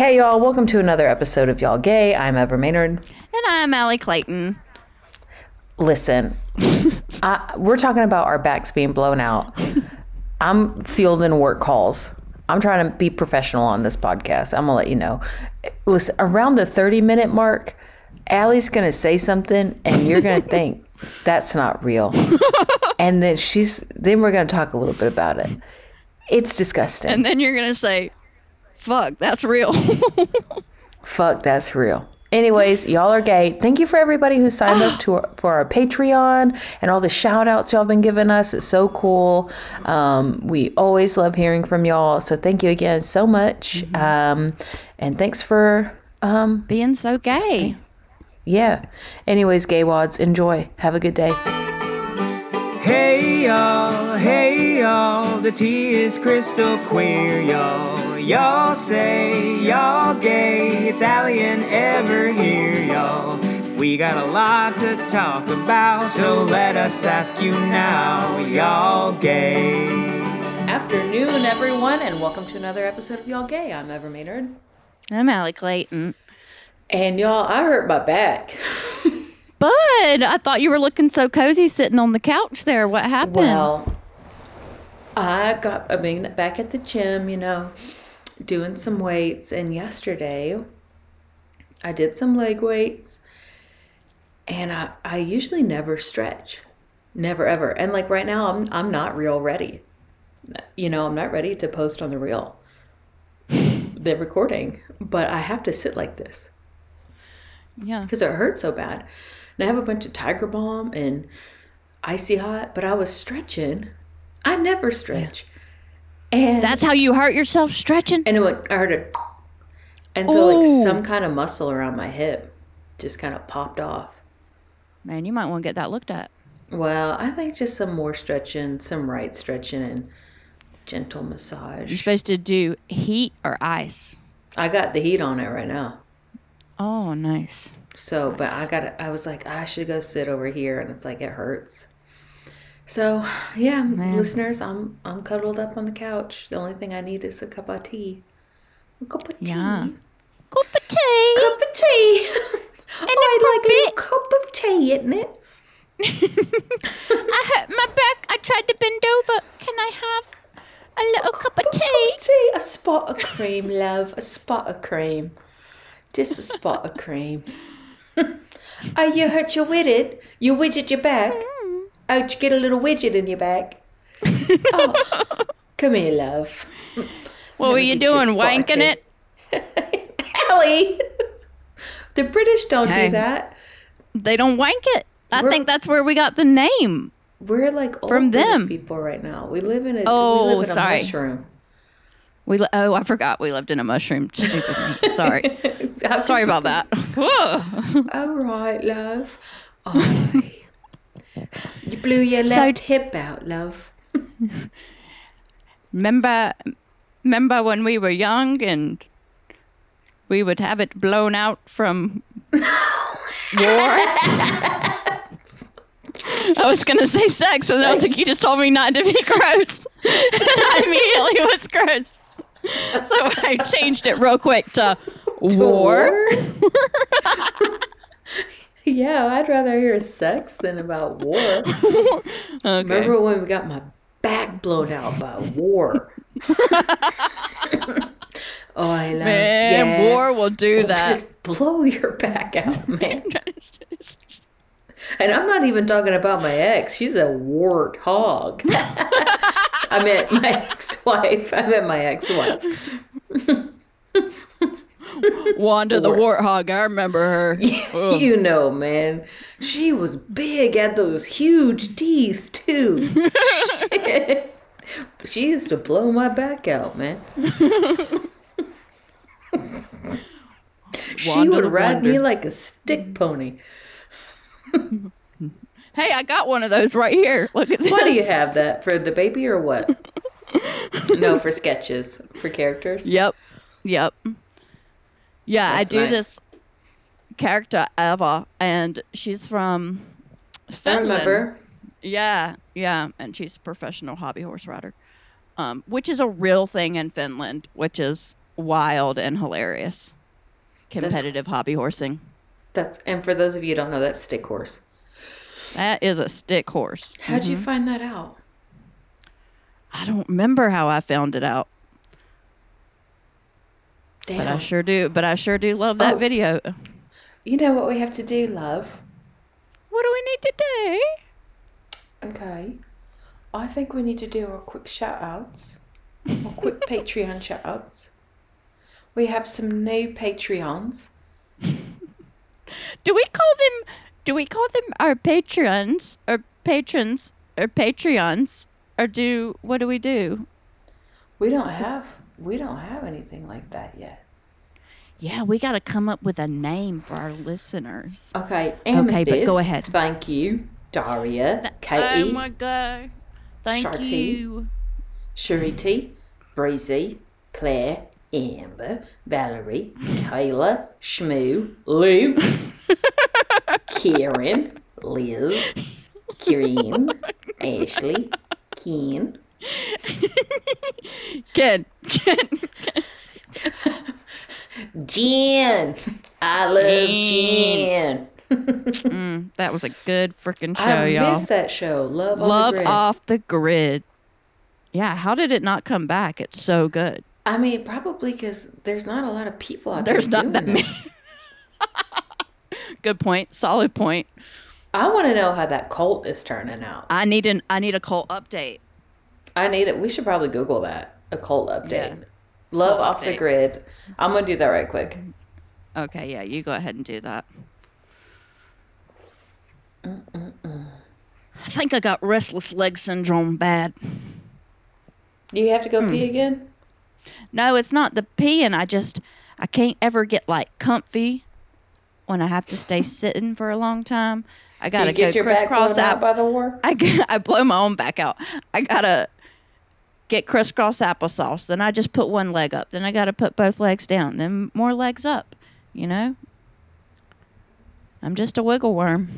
Hey y'all, welcome to another episode of Y'all Gay. I'm Ever Mainard. And I'm Ali Clayton. Listen, I, we're talking about our backs being blown out. I'm fielding work calls. I'm trying to be professional on this podcast. I'm gonna let you know. Listen, around the 30 minute mark, Ali's gonna say something, and you're gonna think that's not real. and then she's then we're gonna talk a little bit about it. It's disgusting. And then you're going to say, fuck, that's real. Fuck, that's real. Anyways, y'all are gay. Thank you for everybody who signed up to our, for our Patreon and all the shout outs y'all been giving us. It's so cool. Um, we always love hearing from y'all. So thank you again so much. Um, and thanks for, um, Being so gay. yeah. Anyways, gay wads, enjoy. Have a good day. Hey y'all, hey y'all, the tea is crystal queer, y'all. Y'all say y'all gay, it's Ali and Ever here, y'all. We got a lot to talk about, so let us ask you now, y'all gay. Afternoon, everyone, and welcome to another episode of Y'all Gay. I'm Ever Mainard. I'm Ali Clayton. And y'all, I hurt my back. Bud, I thought you were looking so cozy sitting on the couch there. What happened? Well, I got, I mean, back at the gym, you know, doing some weights. And yesterday, I did some leg weights. And I, I usually never stretch. Never ever. And like right now, I'm, I'm not real ready. You know, I'm not ready to post on the reel, the recording. But I have to sit like this yeah. because it hurts so bad. And I have a bunch of Tiger Balm and Icy Hot, but I was stretching. I never stretch. And That's how you hurt yourself stretching? and it went, I heard it. And so like some kind of muscle around my hip just kind of popped off. Man, you might want to get that looked at. Well, I think just some more stretching, some right stretching and gentle massage. You're supposed to do heat or ice. I got the heat on it right now. Oh, nice. So, but I got I was like, I should go sit over here, and it's like it hurts. So, yeah, listeners, I'm I'm cuddled up on the couch. The only thing I need is a cup of tea. A cup of tea. Yeah. Cup of tea. Cup of tea. and oh, I like a cup of tea, isn't it? I hurt my back. I tried to bend over. Can I have a little cup of tea? Tea. A spot of cream, love. A spot of cream. Just a spot of cream. Oh, you hurt your widget? You widget your back? Oh, did you get a little widget in your back? oh, come here, love. What were you get you a doing? Wanking it? Ali! the British don't Hey. do that. They don't wank it. I We're- think that's where we got the name. We're like old From British them. people right now. We live in a, Oh, we live in oh, sorry. a mushroom. We li- oh, I forgot we lived in a mushroom. Stupid me. Sorry. Sorry about that. Whoa. All right, love. Oh, you blew your left hip out, love. Remember, remember when we were young and we would have it blown out from war? I was gonna say sex, and I was like, "You just told me not to be gross." and I immediately was gross, so I changed it real quick to war. yeah, I'd rather hear sex than about war. Okay. Remember when we got my back blown out by war? oh, I love Man, yeah. war will do oh, that. Just blow your back out, man. and I'm not even talking about my ex. She's a wart hog. I meant my ex-wife. I meant my ex-wife. Wanda the warthog. I remember her. You know, man. She was big, had those huge teeth too. She used to blow my back out, man. She Wanda would ride me like a stick pony. Hey, I got one of those right here. Look at this. Why do you have that for the baby or what? no, for sketches for characters. Yep. Yep. Yeah, That's I do nice. this character Eva, and she's from I Finland. remember. Yeah, yeah, and she's a professional hobby horse rider, um, which is a real thing in Finland, which is wild and hilarious. Competitive hobby horsing. That's and for those of you who don't know, that's stick horse. That is a stick horse. How'd you mm-hmm. find that out? I don't remember how I found it out, Damn. but I sure do. But I sure do love that Oh. video. You know what we have to do, love? What do we need to do? Okay. I think we need to do our quick shout outs. Our quick Patreon shout outs. We have some new Patreons. Do we call them? Do we call them our patrons or patrons or patreons or do what do we do? We don't have we don't have anything like that yet. Yeah, we got to come up with a name for our listeners. Okay, Okay, but go Amethyst, ahead. Thank you. Daria, Oh Katie, my god! Thank Sharty. you. Shariti, Breezy, Claire, Amber, Valerie, Kayla, Shmoo, Lou, Karen, Liz, Kieran, Ashley, Keen. Ken, Ken. Jen. I love Jen. Mm, that was a good freaking show, I y'all. missed that show. Love, Love the grid. off the grid. Yeah, how did it not come back? It's so good. I mean, probably because there's not a lot of people out There's there. not that many. good point. Solid point. I want to know how that cult is turning out. I need an I need a cult update. I need it. We should probably Google that. A cult update. Yeah. Love Cult off the grid. I'm gonna do that right quick. Okay, yeah, you go ahead and do that. I think I got restless leg syndrome bad. Do you have to go Hmm. pee again? No, it's not the peeing. I just I can't ever get like comfy when I have to stay sitting for a long time. I gotta you get go crisscross out by the war? I g- I blow my own back out. I gotta get crisscross applesauce. Then I just put one leg up. Then I gotta put both legs down. Then more legs up. You know. I'm just a wiggle worm.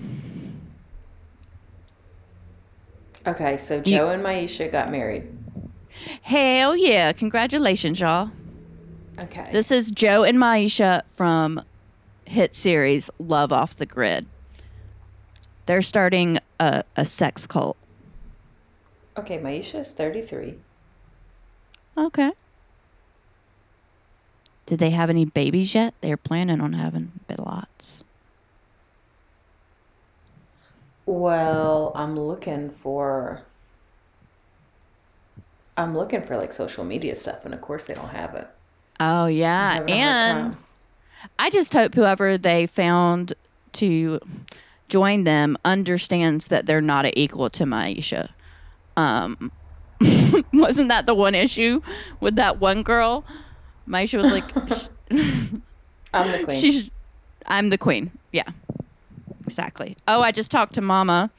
Okay, so Joe and Maisha got married. Hell yeah! Congratulations, y'all. Okay. This is Joe and Maisha from hit series Love Off the Grid. They're starting a, a sex cult. okay, Maisha is 33. Okay. Did they have any babies yet? They're planning on having lots. Well, I'm looking for. I'm looking for like social media stuff, and of course they don't have it. Oh yeah, having a hard and. I just hope whoever they found to join them understands that they're not an equal to Maisha. Um, wasn't that the one issue with that one girl? Maisha was like, I'm the queen. "She's, I'm the queen." Yeah, exactly. Oh, I just talked to Mama.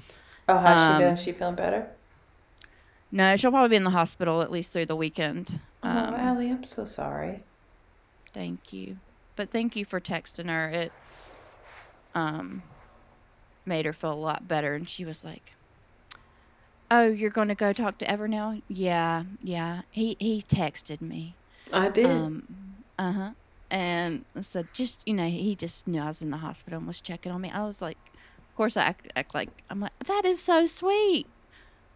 oh, how's um, she doing? She feeling better? No, she'll probably be in the hospital at least through the weekend. Um, oh, Ali, I'm so sorry. Thank you. But thank you for texting her. It um made her feel a lot better and she was like, "Oh, you're going to go talk to Ever now?" Yeah, yeah. He he texted me. I did. Um uh-huh. And I said just, you know, he just knew I was in the hospital and was checking on me. I was like, of course I act, act like I'm like, "That is so sweet."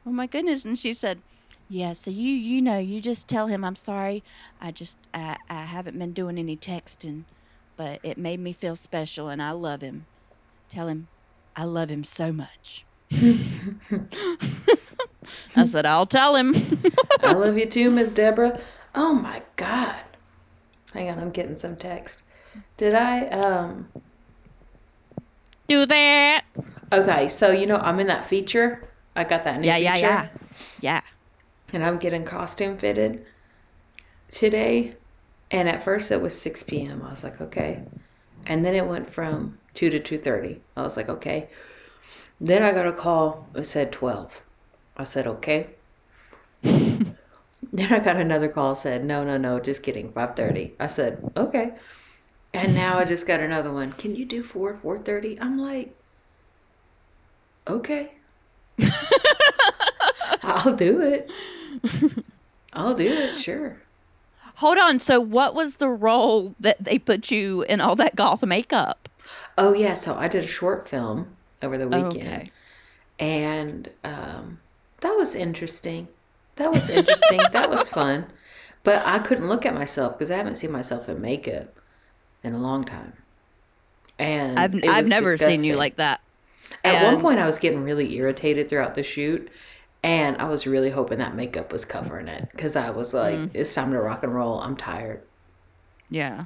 Oh my goodness. And she said, yeah, so you you know, you just tell him I'm sorry. I just I, I haven't been doing any texting, but it made me feel special and I love him. Tell him I love him so much. I said, I'll tell him. I love you too, Miss Deborah. Oh my God. Hang on, I'm getting some text. Did I? Um. Do that. Okay, so you know I'm in that feature. I got that new Yeah, yeah, feature, yeah. Yeah. And I'm getting costume fitted today. And at first it was 6 p.m. I was like, okay. And then it went from 2 to 2.30. I was like, okay. Then I got a call. It said 12. I said, okay. then I got another call. Said, no, no, no, just kidding. 5.30. I said, okay. And now I just got another one. Can you do 4, 4.30? I'm like, okay. I'll do it. I'll do it, sure. Hold on. So, what was the role that they put you in all that goth makeup? Oh yeah, so I did a short film over the weekend, Okay. and um, that was interesting. That was interesting. that was fun, but I couldn't look at myself because I haven't seen myself in makeup in a long time. And I've I've never seen you like that. At one point, I was getting really irritated throughout the shoot, and I was really hoping that makeup was covering it because I was like, Mm. "It's time to rock and roll. I'm tired." Yeah.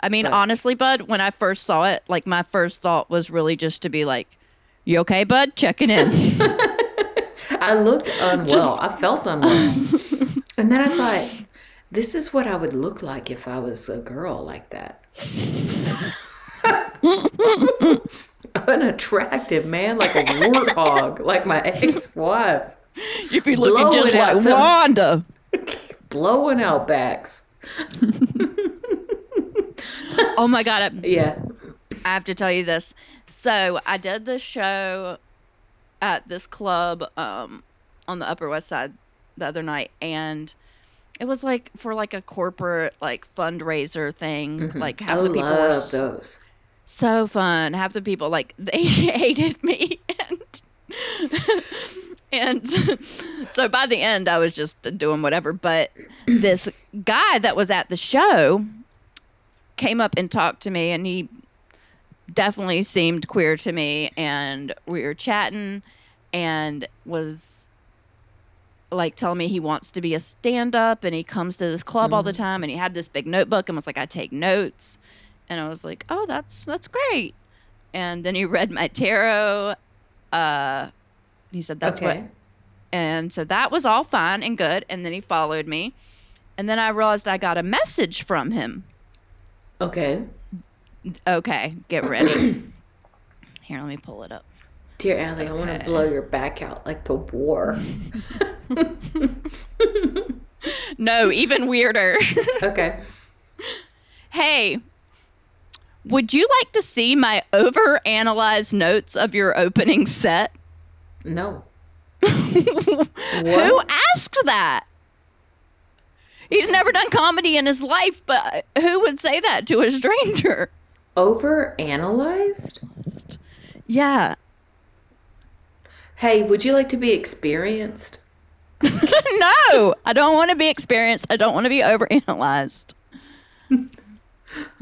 I mean, But- honestly, bud, when I first saw it, like my first thought was really just to be like, "You okay, bud? Checking in." I looked unwell. I felt unwell. and then I thought, this is what I would look like if I was a girl like that. An attractive man, like a warthog, like my ex wife, You'd be looking Blow just like some- Wanda. blowing out backs. Oh my god, I, Yeah. I have to tell you this. So I did this show at this club um, on the Upper West Side the other night, and it was like for like a corporate like fundraiser thing. Like I half the people were love those. so fun. Half the people like they hated me and and so by the end I was just doing whatever. But this guy that was at the show came up and talked to me and he definitely seemed queer to me and we were chatting and was like telling me he wants to be a stand up and he comes to this club all the time and he had this big notebook and was like I take notes and I was like, "Oh, that's that's great." And then he read my tarot. Uh, he said that's okay. what, and so that was all fine and good. And then he followed me, and then I realized I got a message from him. Okay. Okay, get ready. Here, let me pull it up. Dear Ali, I want to blow your back out like the war. No, even weirder. Okay. hey, would you like to see my over-analyzed notes of your opening set? No. Who asked that? He's never done comedy in his life, but who would say that to a stranger? Over analyzed? Yeah. Hey, would you like to be experienced? no, I don't want to be experienced. I don't want to be overanalyzed.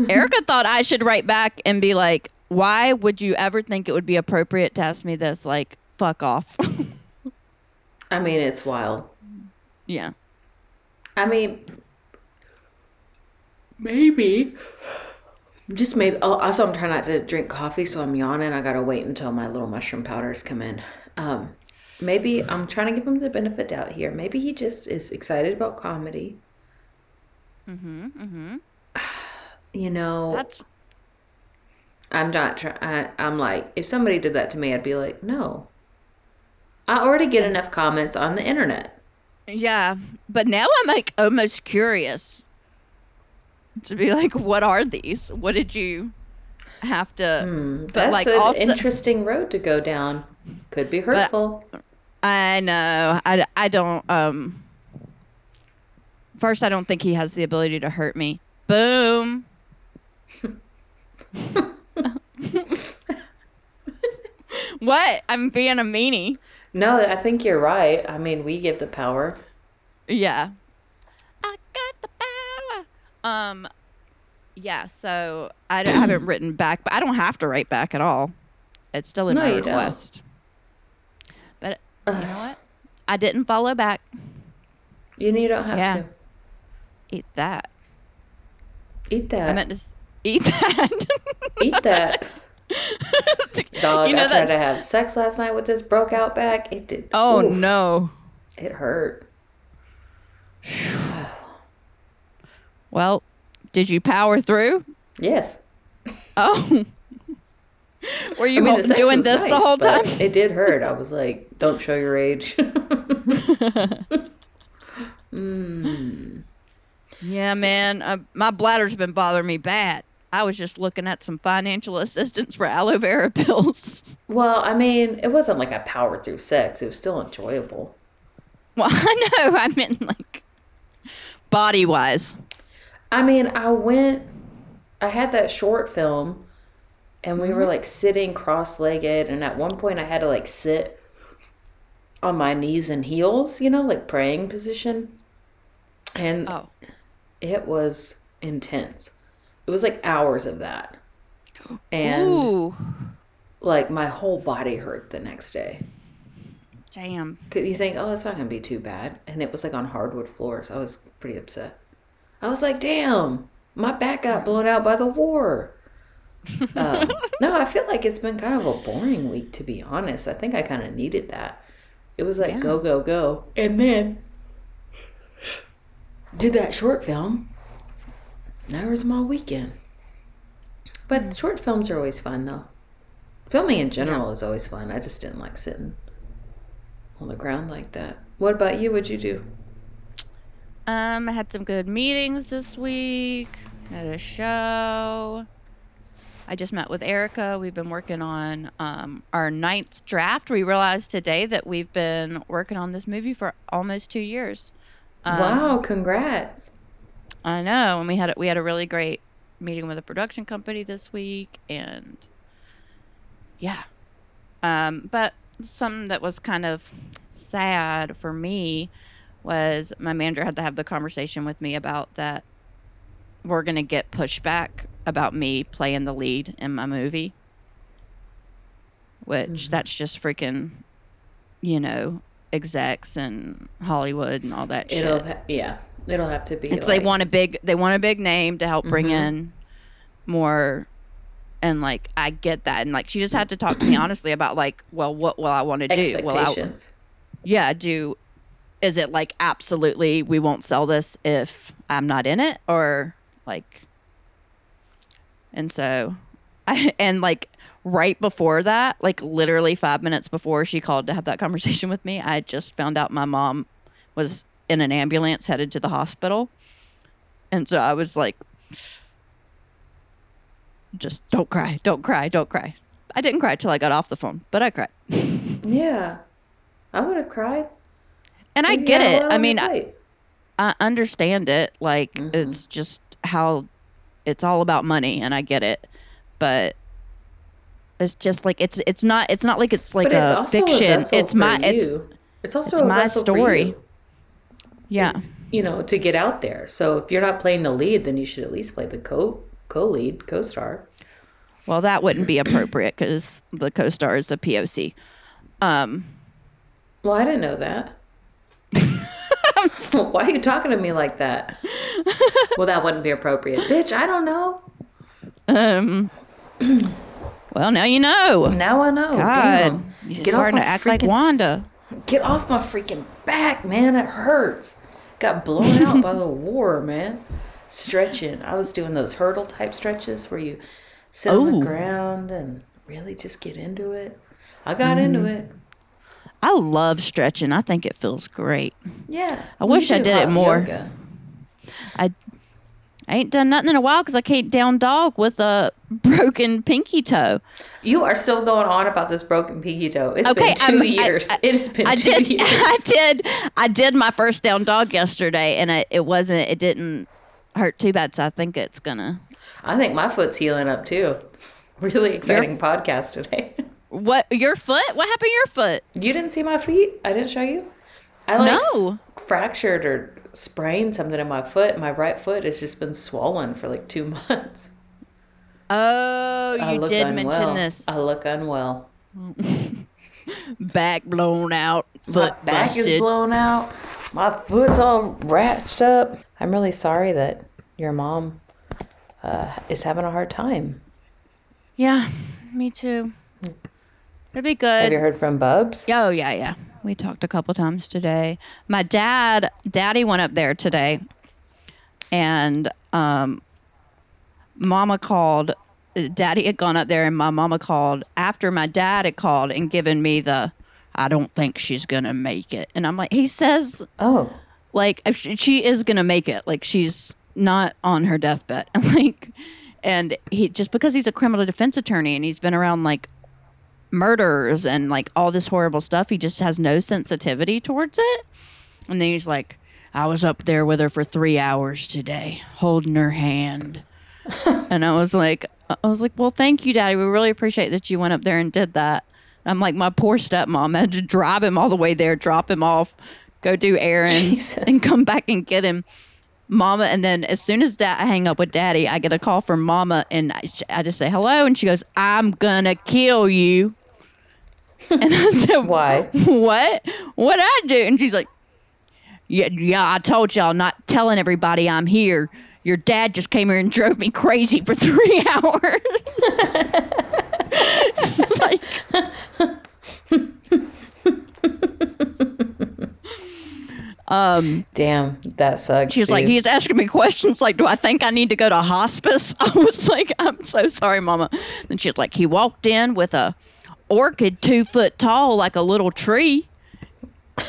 Erica thought I should write back and be like, why would you ever think it would be appropriate to ask me this? Like, fuck off. I mean, it's wild. yeah. I mean, maybe. Just maybe. Oh, also, I'm trying not to drink coffee, so I'm yawning. I gotta wait until my little mushroom powders come in. Um, maybe I'm trying to give him the benefit out here. Maybe he just is excited about comedy. Mm-hmm. Mm-hmm. You know, That's I'm not trying. I'm like, if somebody did that to me, I'd be like, no. I already get enough comments on the internet. Yeah, but now I'm like almost curious to be like, what are these? What did you have to? but That's like an also, interesting road to go down. Could be hurtful. I know. I, I don't. Um. First, I don't think he has the ability to hurt me. Boom. what? I'm being a meanie. No, I think you're right. I mean, we get the power. Yeah. I got the power. Um. Yeah. So I haven't written back, but I don't have to write back at all. It's still in No, my you don't. request. But you know what? I didn't follow back. You you don't have Yeah. to Eat that. eat that. I meant to s- eat that. eat that. Dog, You know I tried that's- to have sex last night with this broke out back. It did. oh oof, no. It hurt. Well, did you power through? Yes. Oh. Were you I mean, doing this the whole time? It did hurt. I was like, "Don't show your age." Yeah, man. Uh, my bladder's been bothering me bad. I was just looking at some financial assistance for aloe vera pills. well, I mean, it wasn't like I powered through sex. It was still enjoyable. Well, I know. I meant like body wise. I mean, I went. I had that short film, and we were Mm-hmm. like sitting cross-legged, and at one point I had to like sit on my knees and heels, you know, like praying position, and Oh. it was intense. It was like hours of that, and Ooh. like my whole body hurt the next day. Damn. Could you think, oh, it's not gonna be too bad? And it was like on hardwood floors. I was pretty upset. I was like, damn, my back got blown out by the war. um, no, I feel like it's been kind of a boring week, to be honest. I think I kind of needed that. It was like Yeah. go, go, go. And then did that short film. Now was my weekend. But short films are always fun, though. Filming in general is always fun. I just didn't like sitting on the ground like that. What about you? What'd you do? Um, I had some good meetings this week. Had a show. I just met with Erica. We've been working on um, our ninth draft. We realized today that we've been working on this movie for almost two years. Um, wow, congrats. I know, and we had a, we had a really great meeting with a production company this week, and yeah, um, but something that was kind of sad for me was my manager had to have the conversation with me about that we're gonna get pushback about me playing the lead in my movie, which that's just freaking, you know, execs and Hollywood and all that shit. It'll ha- yeah, it'll have to be. it's like, they want a big they want a big name to help bring Mhm. in more and like I get that and like she just had to talk to me honestly about like well what will I want to do well I, expectations. yeah do is it like absolutely we won't sell this if I'm not in it or like and so I and like right before that like literally 5 minutes before she called to have that conversation with me I just found out my mom was in an ambulance headed to the hospital and so I was like just don't cry don't cry don't cry I didn't cry till I got off the phone but I cried yeah, I would have cried. and I get got it lot I mean I. I understand it. Like Mhm. it's just how it's all about money, and I get it. But it's just like it's it's not it's not like it's like but it's a also fiction. A vessel it's for my it's you. it's also it's a my vessel for story. Yeah It's, you know, to get out there. So if you're not playing the lead, then you should at least play the co co lead, co star. Well, that wouldn't be appropriate because the co-star is a POC. Um, Well, I didn't know that. Why are you talking to me like that? well, that wouldn't be appropriate, bitch. I don't know. um. Well, now you know. Now I know. God, Damn. you're Get starting to act like Wanda. Get off my freaking back, man. It hurts. Got blown out by the war, man. Stretching. I was doing those hurdle type stretches where you sit on Oh. the ground and really just get into it. I got into Mm-hmm. it. I love stretching. I think it feels great. Yeah. I wish I did it more. yoga. I I ain't done nothing in a while because I can't down dog with a broken pinky toe. You are still going on about this broken pinky toe. It's Okay, been 2 I'm- I- years. I- it's been I two did. years. I did. I did my first down dog yesterday, and it, it wasn't. It didn't hurt too bad. So I think it's gonna. I think my foot's healing up too. Really exciting podcast today. What your foot? What happened to your foot? You didn't see my feet? I didn't show you? I like No. fractured or sprained something in my foot. My right foot has just been swollen for like two months. Oh, you did unwell. mention this. I look unwell. Back blown out, My back busted. is blown out. My foot's all ratched up. I'm really sorry that your mom uh, is having a hard time. yeah, me too. It'll be good. Have you heard from Bubs? Oh yeah, yeah. We talked a couple times today. My dad, daddy went up there today, and um, Mama called daddy had gone up there and my mama called after my dad had called and given me the I don't think she's gonna make it. And I'm like, he says Oh, like she is gonna make it. Like she's not on her deathbed. And like and he just because he's a criminal defense attorney and he's been around like murders and like all this horrible stuff, he just has no sensitivity towards it. And then he's like, I was up there with her for three hours today, holding her hand. and I was like, I was like, well, thank you, Daddy. We really appreciate that you went up there and did that. I'm like, my poor stepmom I had to drive him all the way there, drop him off, go do errands, Jesus. and come back and get him. Mama, and then as soon as that I hang up with Daddy, I get a call from Mama, and I, I just say hello, and she goes, "I'm gonna kill you." and I said, why? what? What I do? And she's like, yeah, yeah, I told y'all not telling everybody I'm here. Your dad just came here and drove me crazy for three hours. like, um, Damn, that sucks. She's was like, he's asking me questions like, do I think I need to go to hospice? I was like, I'm so sorry, Mama. And she's like, he walked in with a orchid two foot tall, like a little tree.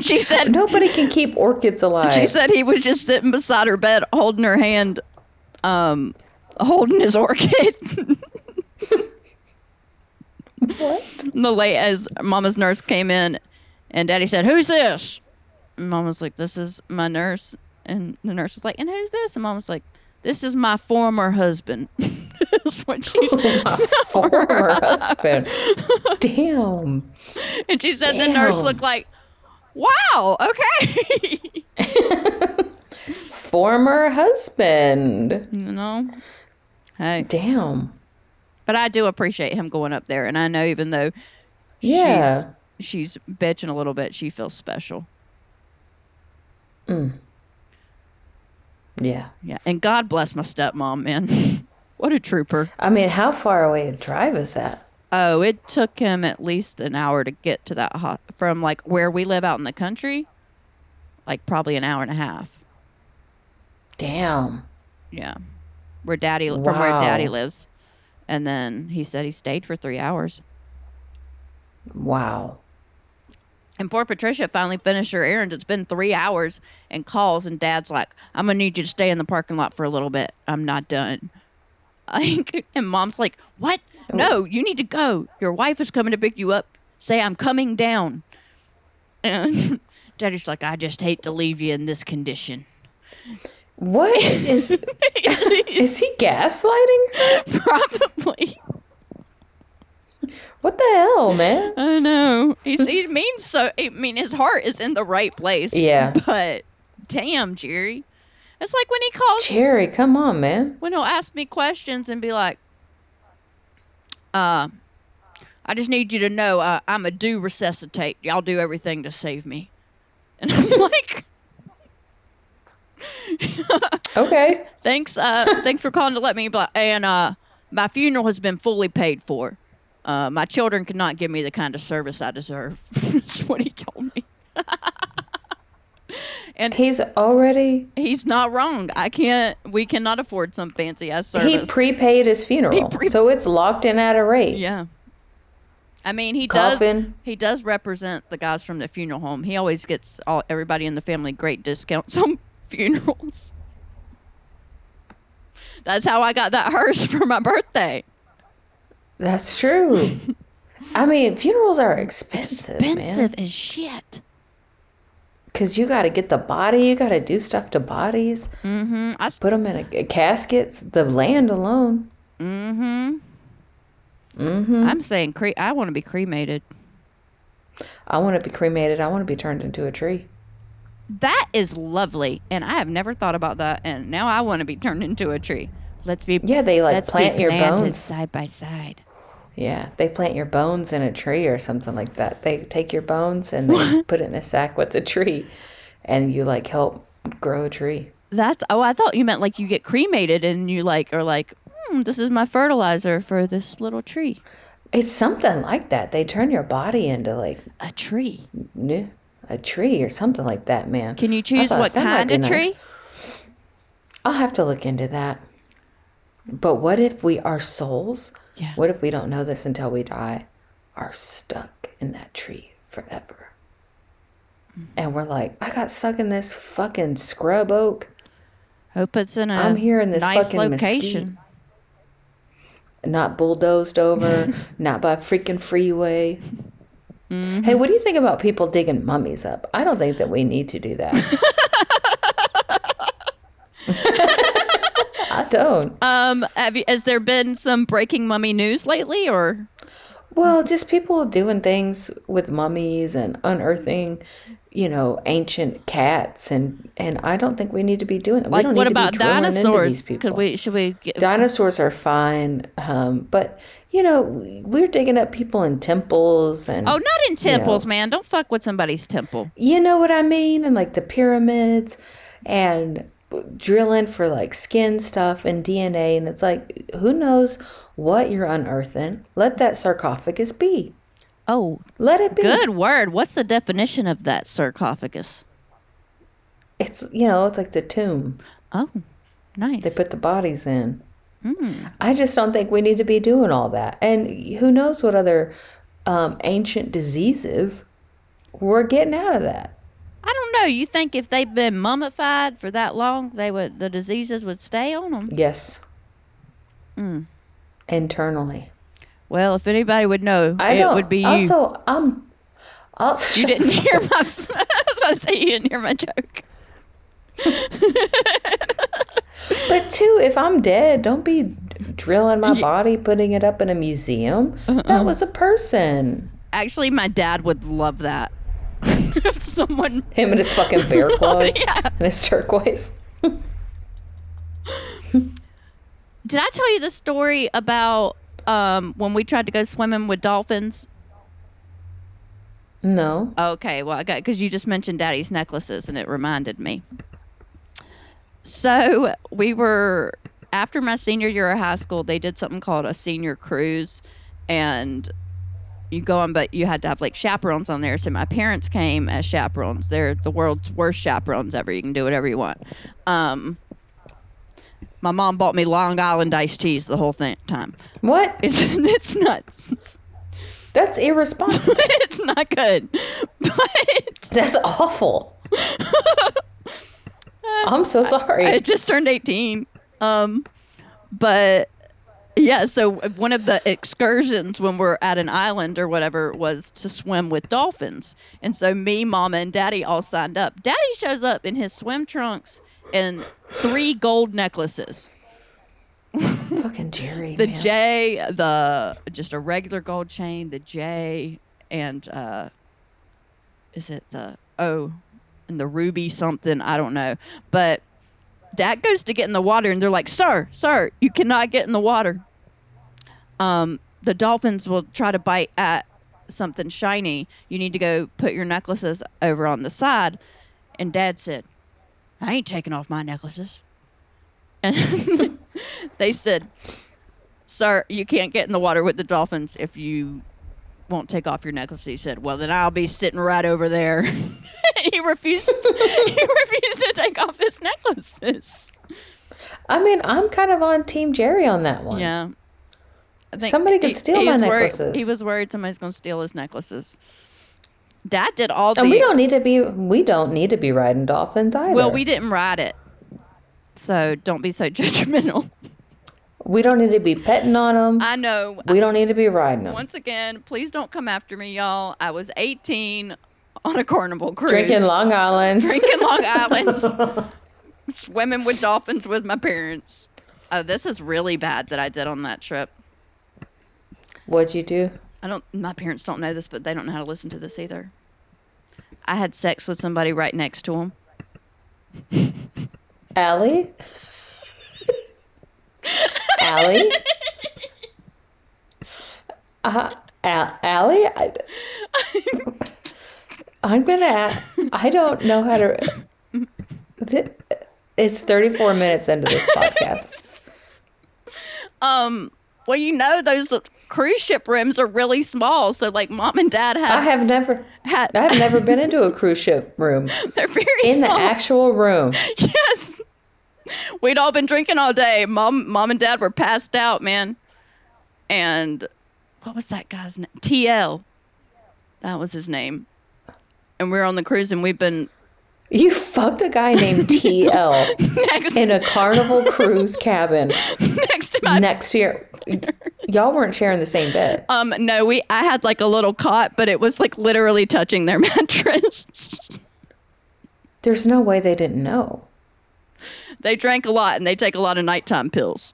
She said, Nobody can keep orchids alive. She said he was just sitting beside her bed, holding her hand, um, holding his orchid. what? the late as Mama's nurse came in, and Daddy said, "Who's this?" And Mom was like, "This is my nurse." And the nurse was like, "And who's this?" And Mom was like, "This is my former husband." That's what she said. My former husband. Damn. And she said the nurse looked like, "Wow, okay." Former husband. you know. Hey, Damn. but I do appreciate him going up there, and I know even though Yeah. she's, she's bitching a little bit, she feels special. Mm. Yeah. Yeah, and God bless my stepmom, man. what a trooper. I mean, how far away a drive is that? Oh, it took him at least an hour to get to that hot from like where we live out in the country. Like probably an hour and a half. Damn. Yeah, where daddy from where daddy lives, and then he said he stayed for three hours. Wow. And poor Patricia finally finished her errands. It's been three hours and calls, and dad's like, I'm going to need you to stay in the parking lot for a little bit. I'm not done. Like, and mom's like, What? Oh. No, you need to go. Your wife is coming to pick you up. Say, I'm coming down. And daddy's like, I just hate to leave you in this condition. What is is he gaslighting? Probably. What the hell, man? I know. He's, he means so. I mean, his heart is in the right place. Yeah. But damn, Jerry. It's like when he calls Jerry, come on, man. when he'll ask me questions and be like, uh, I just need you to know uh, I'm a do resuscitate. Y'all do everything to save me. And I'm like, Okay. thanks, uh, thanks for calling to let me. Be like, and uh, my funeral has been fully paid for. Uh, my children cannot give me the kind of service I deserve. That's what he told me. and He's already he's not wrong. I can't. We cannot afford some fancy ass service. he prepaid his funeral. pre- so it's locked in at a rate. Yeah. I mean, he Coffin. does. He does represent the guys from the funeral home. He always gets all everybody in the family great discounts on funerals. That's how I got that hearse for my birthday. That's true. I mean, funerals are expensive, Expensive man. as shit. Because you got to get the body, you got to do stuff to bodies, Mm-hmm. I, put them in a, caskets, the land alone. mm-hmm. Mm-hmm. I'm saying cre- I want to be cremated. I want to be cremated. I want to be turned into a tree. That is lovely, and I have never thought about that. And now I want to be turned into a tree. Let's be Yeah, they like plant your bones. side by side. Yeah, they plant your bones in a tree or something like that. They take your bones and they just put it in a sack with a tree, and you like help grow a tree. That's oh, I thought you meant like you get cremated and you like are like, hmm, this is my fertilizer for this little tree. It's something like that. They turn your body into like A tree. n- a tree or something like that, man. Can you choose thought what kind of nice. tree? I'll have to look into that. But what if we, are souls, Yeah. what if we don't know this until we die, are stuck in that tree forever? And we're like, I got stuck in this fucking scrub oak. Hope it's in a I'm here in this nice fucking location. not bulldozed over, not by a freaking freeway. Mm-hmm. Hey, what do you think about people digging mummies up? I don't think that we need to do that. I don't. Um, have you, has there been some breaking mummy news lately, or Well, just people doing things with mummies and unearthing, you know, ancient cats, and and I don't think we need to be doing that. we like don't what need about dinosaurs? Could we? Should we? Get, Dinosaurs are fine, um, but you know, we're digging up people in temples and oh, not in temples, know. man! Don't fuck with somebody's temple. You know what I mean? And like the pyramids and drilling for like skin stuff and DNA. And it's like, who knows what you're unearthing? Let that sarcophagus be. Oh, Let it be. good word. What's the definition of that sarcophagus? It's, you know, it's like the tomb Oh, nice. they put the bodies in. I just don't think we need to be doing all that. And who knows what other um, ancient diseases we're getting out of that. I don't know. You think if they've been mummified for that long, they would the diseases would stay on them? Yes. Internally. Well, if anybody would know, I it would be you. Also, um, also, you didn't hear my. I was about to say you didn't hear my joke. But two, if I'm dead, don't be drilling my body, putting it up in a museum. Uh-uh. That was a person. Actually, my dad would love that. someone Him and his fucking bear claws Yeah. and his turquoise. Did I tell you the story about um, when we tried to go swimming with dolphins? No. Okay, well, I got because you just mentioned daddy's necklaces, and it reminded me. So we were after my senior year of high school. They did something called a senior cruise, and you go on, but you had to have like chaperones on there. So my parents came as chaperones. They're the world's worst chaperones ever. You can do whatever you want. Um, my mom bought me Long Island iced teas the whole thing, time. What? It's it's nuts. That's irresponsible. it's not good, but. That's awful. I'm so sorry. I just turned 18. Um, but yeah, so one of the excursions when we're at an island or whatever was to swim with dolphins. And so me, mama, and daddy all signed up. Daddy shows up in his swim trunks and three gold necklaces. Fucking Jerry. The man. J, the just a regular gold chain, the J, and uh, is it the O and the ruby something? I don't know. But Dad goes to get in the water, and they're like, "Sir, sir, you cannot get in the water." Um, the dolphins will try to bite at something shiny. You need to go put your necklaces over on the side. And Dad said, "I ain't taking off my necklaces." And they said, Sir, you can't get in the water with the dolphins if you won't take off your necklace. He said, Well, then I'll be sitting right over there. he refused he refused to take off his necklaces. I mean, I'm kind of on Team Jerry on that one. Yeah. I think Somebody could steal my was worried- necklaces. he was worried somebody's going to steal his necklaces. Dad did all the And we don't need to be we don't need to be riding dolphins either. Well, we didn't ride it. So don't be so judgmental. we don't need to be petting on them. I know. we don't need to be riding them. Once again, please don't come after me, y'all. I was 18 on a carnival cruise. Drinking Long Island. Drinking Long Island. swimming with dolphins with my parents. Oh, this is really bad that I did on that trip. What'd you do? I don't. My parents don't know this, but they don't know how to listen to this either. I had sex with somebody right next to him. Ali? Ali? Uh, Al- Ali? I, I'm gonna. I don't know how to. It's 34 minutes into this podcast. Um. Well, you know those cruise ship rooms are really small, so like mom and dad had I have never. had. I have never been into a cruise ship room. they're very In the actual room. yes. We'd all been drinking all day. Mom, mom and dad were passed out, man. And what was that guy's name? TL. That was his name. And we were on the cruise, and we've been You fucked a guy named TL in a carnival cruise cabin next to my next your. Y'all weren't sharing the same bed. um. No, we I had like a little cot, but it was like literally touching their mattress. There's no way they didn't know. they drank a lot, and they take a lot of nighttime pills.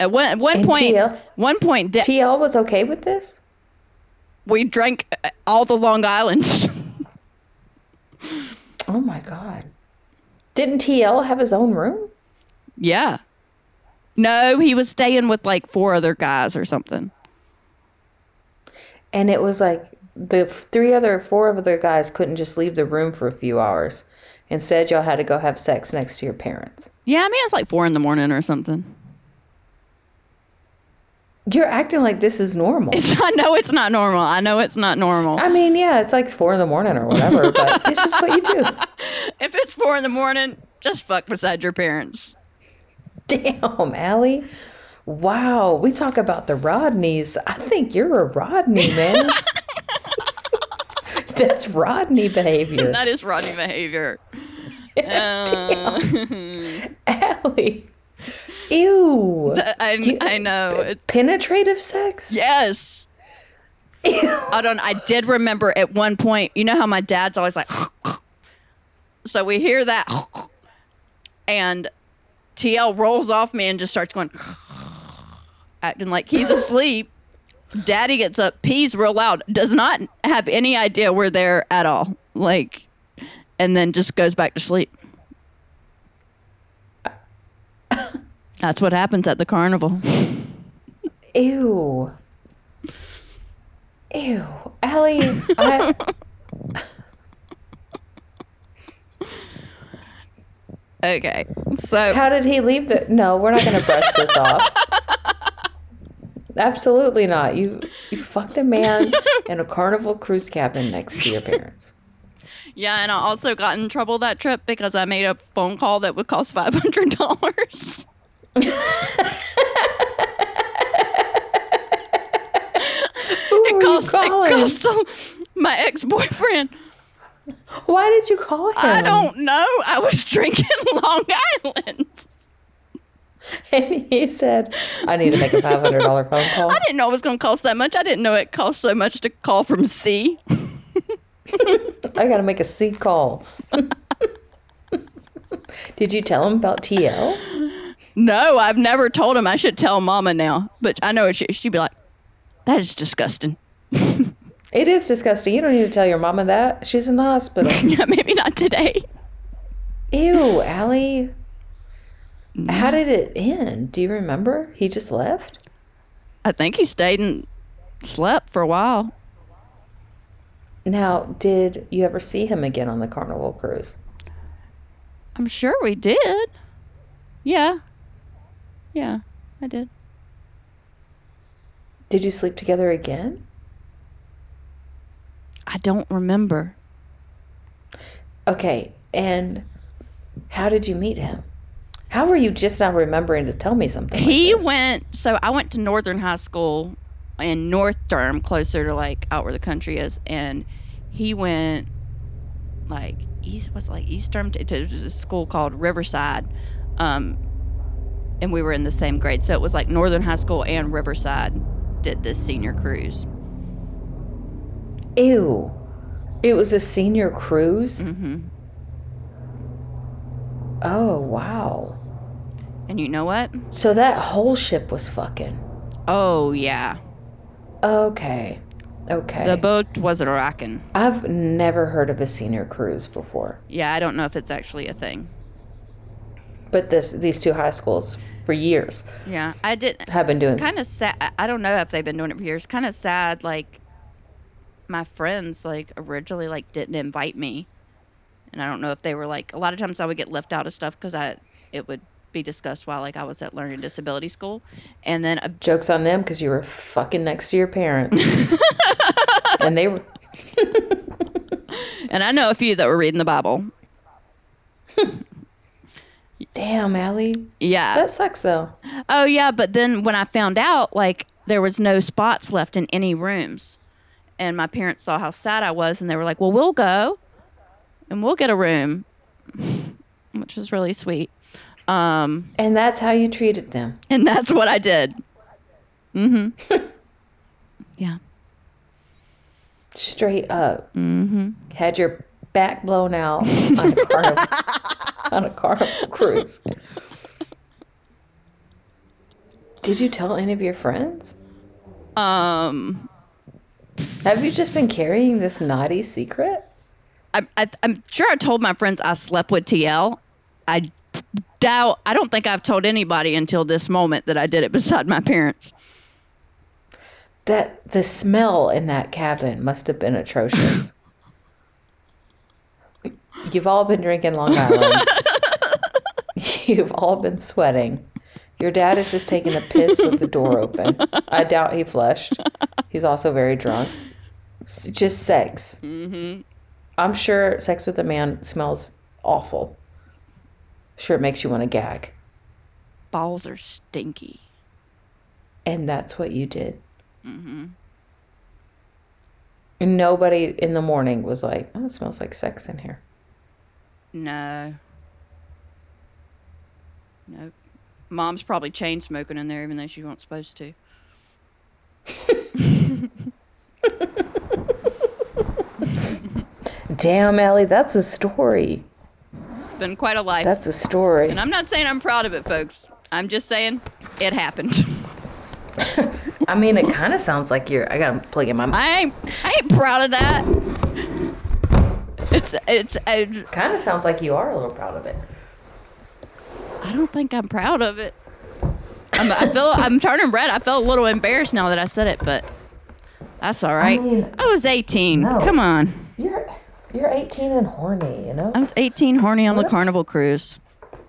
At one at one And point, TL one point, da- TL was okay with this? we drank uh, all the Long Island. Oh my god. Didn't TL have his own room? Yeah. No, he was staying with like four other guys or something. And it was like the three other, four other guys couldn't just leave the room for a few hours. Instead, y'all had to go have sex next to your parents. Yeah, I mean it's like four in the morning or something. You're acting like this is normal. It's, I know it's not normal. I know it's not normal. I mean, yeah, it's like four in the morning or whatever, but it's just what you do. If it's four in the morning, just fuck beside your parents. Damn, Ali. Wow, we talk about the Rodneys. I think you're a Rodney, man. That's Rodney behavior. That is Rodney behavior. Uh, Ali. Ew. I, You- I know. It- Penetrative sex? yes. I don't. I did remember at one point. You know how my dad's always like. so we hear that, and TL rolls off me and just starts going, acting like he's asleep. Daddy gets up, pees real loud, does not have any idea we're there at all. Like, and then just goes back to sleep. That's what happens at the carnival. Ew. Ew. Ali, I, Okay. So how did he leave the. No, we're not going to brush this off. Absolutely not. You you fucked a man in a carnival cruise cabin next to your parents. yeah, and I also got in trouble that trip because I made a phone call that would cost five hundred dollars. It cost it cost my ex boyfriend. Why did you call him? I don't know. I was drinking Long Island. And he said, I need to make a $500 phone call. I didn't know it was going to cost that much. I didn't know it cost so much to call from sea. I got to make a sea call. Did you tell him about TL? No, I've never told him. I should tell Mama now, but I know she, she'd be like, "That is disgusting." It is disgusting. You don't need to tell your mama that. She's in the hospital. Yeah, maybe not today. Ew, Ali. Mm-hmm. How did it end? Do you remember? He just left? I think he stayed and slept for a while. Now, did you ever see him again on the Carnival cruise? I'm sure we did. Yeah. Yeah, I did. Did you sleep together again? I don't remember. Okay, and how did you meet him? How were you just now remembering to tell me something? like He this? went, so I went to Northern High School in North Durham, closer to like out where the country is. And he went like east, was like East Durham to, to a school called Riverside. Um, and we were in the same grade. So it was like Northern High School and Riverside did this senior cruise. Ew. It was a senior cruise? hmm Oh, wow. And you know what? So that whole ship was fucking. Oh, yeah. Okay. Okay. The boat wasn't rocking. I've never heard of a senior cruise before. Yeah, I don't know if it's actually a thing. But this these two high schools for years Yeah, I did. have been doing kind of sad. I don't know if they've been doing it for years. Kind of sad. Like my friends, like originally, like didn't invite me, and I don't know if they were like. A lot of times, I would get left out of stuff because I it would be discussed while like I was at learning disability school, and then a, jokes on them because you were fucking next to your parents. and they were and And I know a few that were reading the Bible. Damn, Ali. Yeah. That sucks though. Oh yeah, but then when I found out, like there was no spots left in any rooms, and my parents saw how sad I was, and they were like, "Well, we'll go, and we'll get a room," which was really sweet. Um, And that's how you treated them. and that's what I did. Mm-hmm. yeah. Straight up. Mm-hmm. Had your back blown out on a carnival, on a carnival cruise. Did you tell any of your friends? Um, Have you just been carrying this naughty secret? I, I, I'm sure I told my friends I slept with TL. I doubt. I don't think I've told anybody until this moment that I did it beside my parents. That the smell in that cabin must have been atrocious. You've all been drinking Long Island. You've all been sweating. Your dad is just taking a piss with the door open. I doubt he flushed. He's also very drunk. S- just sex. Mm-hmm. I'm sure sex with a man smells awful. Sure, it makes you want to gag. Balls are stinky. And that's what you did. And nobody in the morning was like, oh, it smells like sex in here. No. Nope. Mom's probably chain smoking in there, even though she wasn't supposed to. Damn, Ali, that's a story. It's been quite a life. That's a story. and I'm not saying I'm proud of it, folks. I'm just saying it happened. I mean, it kind of sounds like you're. I gotta plug in my. I ain't, I ain't proud of that. It's, it's, it's, Kind of sounds like you are a little proud of it. I don't think I'm proud of it. I'm, I feel, I'm turning red. I felt a little embarrassed now that I said it, but that's all right. I, mean, was 18. no. Come on. You're you're 18 and horny. You know. I was 18 horny on the Carnival cruise.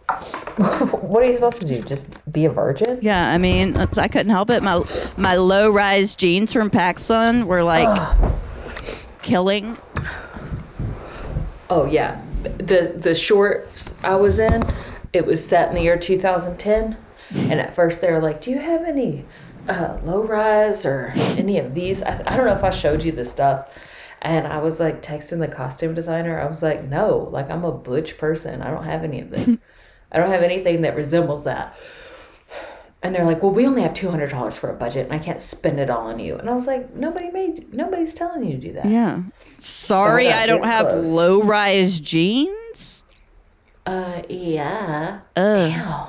what are you supposed to do? Just be a virgin? Yeah, I mean, uh, I couldn't help it. My my low rise jeans from PacSun were like killing. Oh yeah. The the short I was in, it was set in the year 2010, and at first they were like, "Do you have any uh, low rise or any of these?" I, I don't know if I showed you this stuff. And I was like texting the costume designer. I was like, "No, like I'm a butch person. I don't have any of this. I don't have anything that resembles that." And they're like, "Well, we only have two hundred dollars for a budget, and I can't spend it all on you." And I was like, "Nobody made. Nobody's telling you to do that." Yeah. Sorry, I don't have close. low rise jeans. Uh, yeah. Ugh. Damn.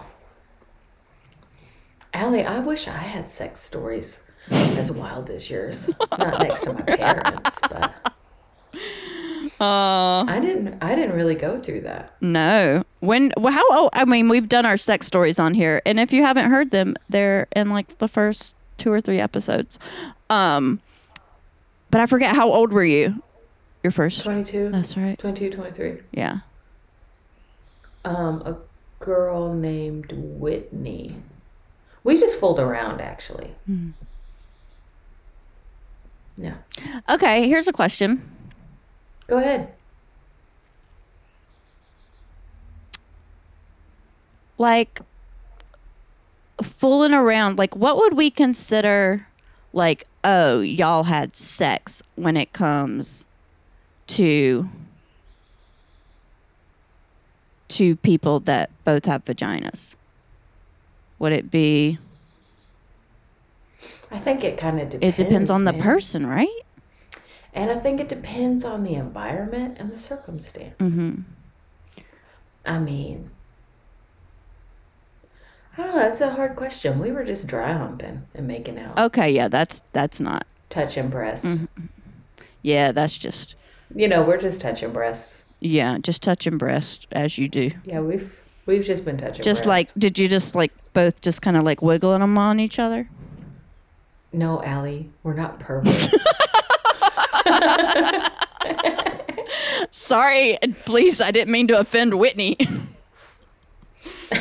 Ali, I wish I had sex stories as wild as yours. Not next to my parents, but Uh, I didn't. I didn't really go through that. no. When? Well, how? Oh, I mean, we've done our sex stories on here, and if you haven't heard them, they're in like the first two or three episodes. Um, but I forget how old were you? Your first. 22, That's right. 22, 23. Yeah. Um, a girl named Whitney. We just fooled around, actually. Yeah. Okay. Here's a question. Go ahead. like fooling around like what would we consider like oh y'all had sex when it comes to to people that both have vaginas would it be I think it kind of depends. it depends. on the person right And I think it depends on the environment and the circumstance. mm-hmm. I mean, I don't know. That's a hard question. We were just dry humping and making out, okay yeah that's that's not touching breasts. yeah that's just You know, we're just touching breasts. Yeah just touching breast as you do Yeah, we've we've just been touching. just breasts. like did you just like both just kind of like wiggling them on each other no, Ali, we're not perverts. Sorry, please, I didn't mean to offend Whitney.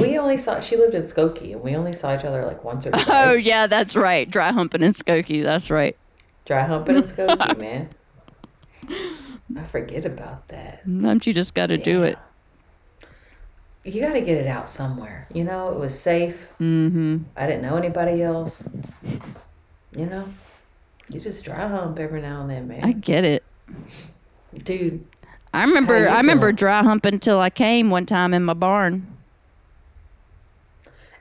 we only saw. She lived in Skokie, and we only saw each other like once or twice. oh, yeah, that's right. Dry humping in Skokie. That's right. dry humping in Skokie, man. I forget about that. Sometimes you just got to do it. You got to get it out somewhere. You know, it was safe. Mm-hmm. I didn't know anybody else. You know, you just dry hump every now and then, man. I get it. Dude, I remember. I remember feeling? dry humping until I came one time in my barn.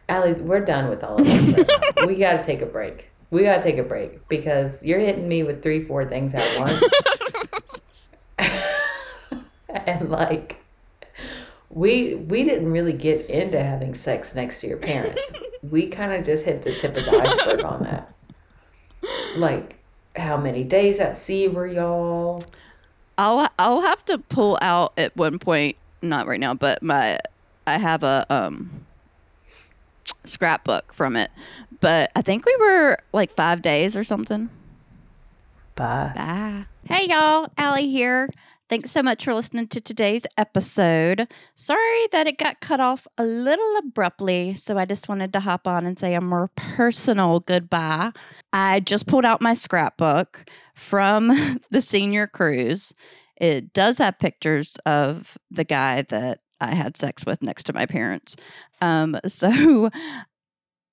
Ali, we're done with all of this. Right now. we got to take a break. We got to take a break because you're hitting me with three, four things at once. and like, we we didn't really get into having sex next to your parents. we kind of just hit the tip of the iceberg on that. Like, how many days at sea were y'all? I'll I'll have to pull out at one point, not right now, but my I have a um scrapbook from it. But I think we were like 5 days or something. Bye. Bye. Hey y'all, Ali here. Thanks so much for listening to today's episode. Sorry that it got cut off a little abruptly, so I just wanted to hop on and say a more personal goodbye. I just pulled out my scrapbook from the senior cruise. It does have pictures of the guy that I had sex with next to my parents. Um, so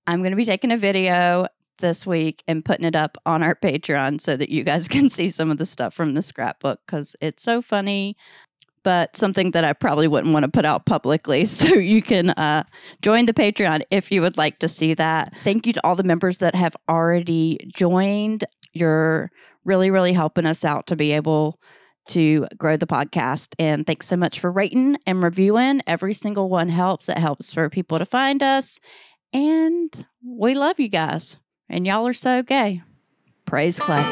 I'm going to be taking a video this week and putting it up on our Patreon so that you guys can see some of the stuff from the scrapbook because it's so funny, but something that I probably wouldn't want to put out publicly. So you can uh, join the Patreon if you would like to see that. Thank you to all the members that have already joined. You're really, really helping us out to be able to grow the podcast. And thanks so much for rating and reviewing. Every single one helps. It helps for people to find us. And we love you guys. And y'all are so gay. Praise Clay.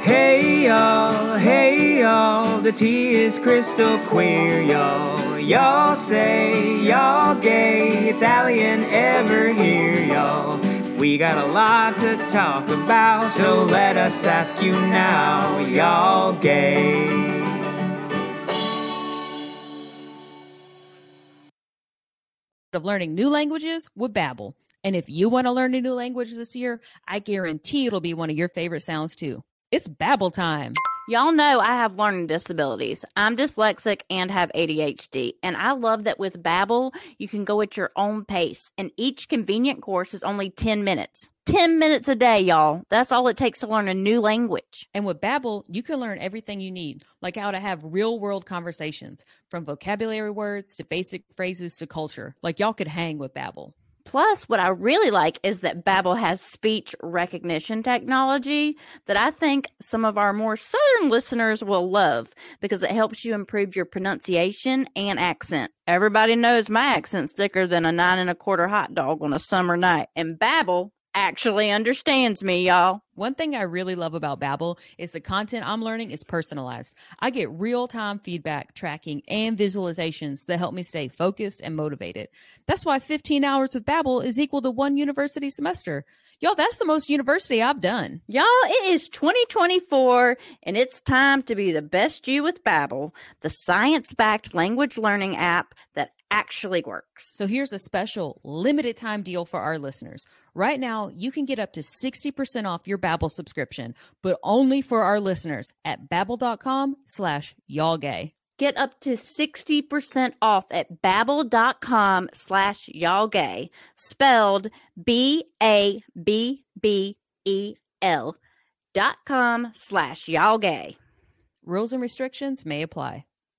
Hey y'all, hey y'all, the tea is crystal queer, y'all. Y'all say y'all gay, it's Ali and Ever here, y'all. We got a lot to talk about, so let us ask you now, y'all gay. of learning new languages with Babbel. And if you want to learn a new language this year, I guarantee it'll be one of your favorite sounds too. It's Babbel time. Y'all know I have learning disabilities. I'm dyslexic and have ADHD, and I love that with Babbel, you can go at your own pace, and each convenient course is only 10 minutes. 10 minutes a day, y'all. That's all it takes to learn a new language. And with Babbel, you can learn everything you need, like how to have real-world conversations, from vocabulary words to basic phrases to culture. Like y'all could hang with Babbel. Plus, what I really like is that Babbel has speech recognition technology that I think some of our more southern listeners will love because it helps you improve your pronunciation and accent. Everybody knows my accent's thicker than a nine and a quarter hot dog on a summer night, and Babbel actually understands me, y'all. One thing I really love about Babbel is the content I'm learning is personalized. I get real-time feedback, tracking, and visualizations that help me stay focused and motivated. That's why 15 hours with Babbel is equal to one university semester. Y'all, that's the most university I've done. Y'all, it is 2024 and it's time to be the best you with Babbel, the science-backed language learning app that actually works. So here's a special limited time deal for our listeners. Right now, you can get up to 60% off your Babbel subscription, but only for our listeners at babbel.com slash y'all gay. Get up to 60% off at babbel.com slash y'all gay, spelled B-A-B-B-E-L dot com slash y'all gay. Rules and restrictions may apply.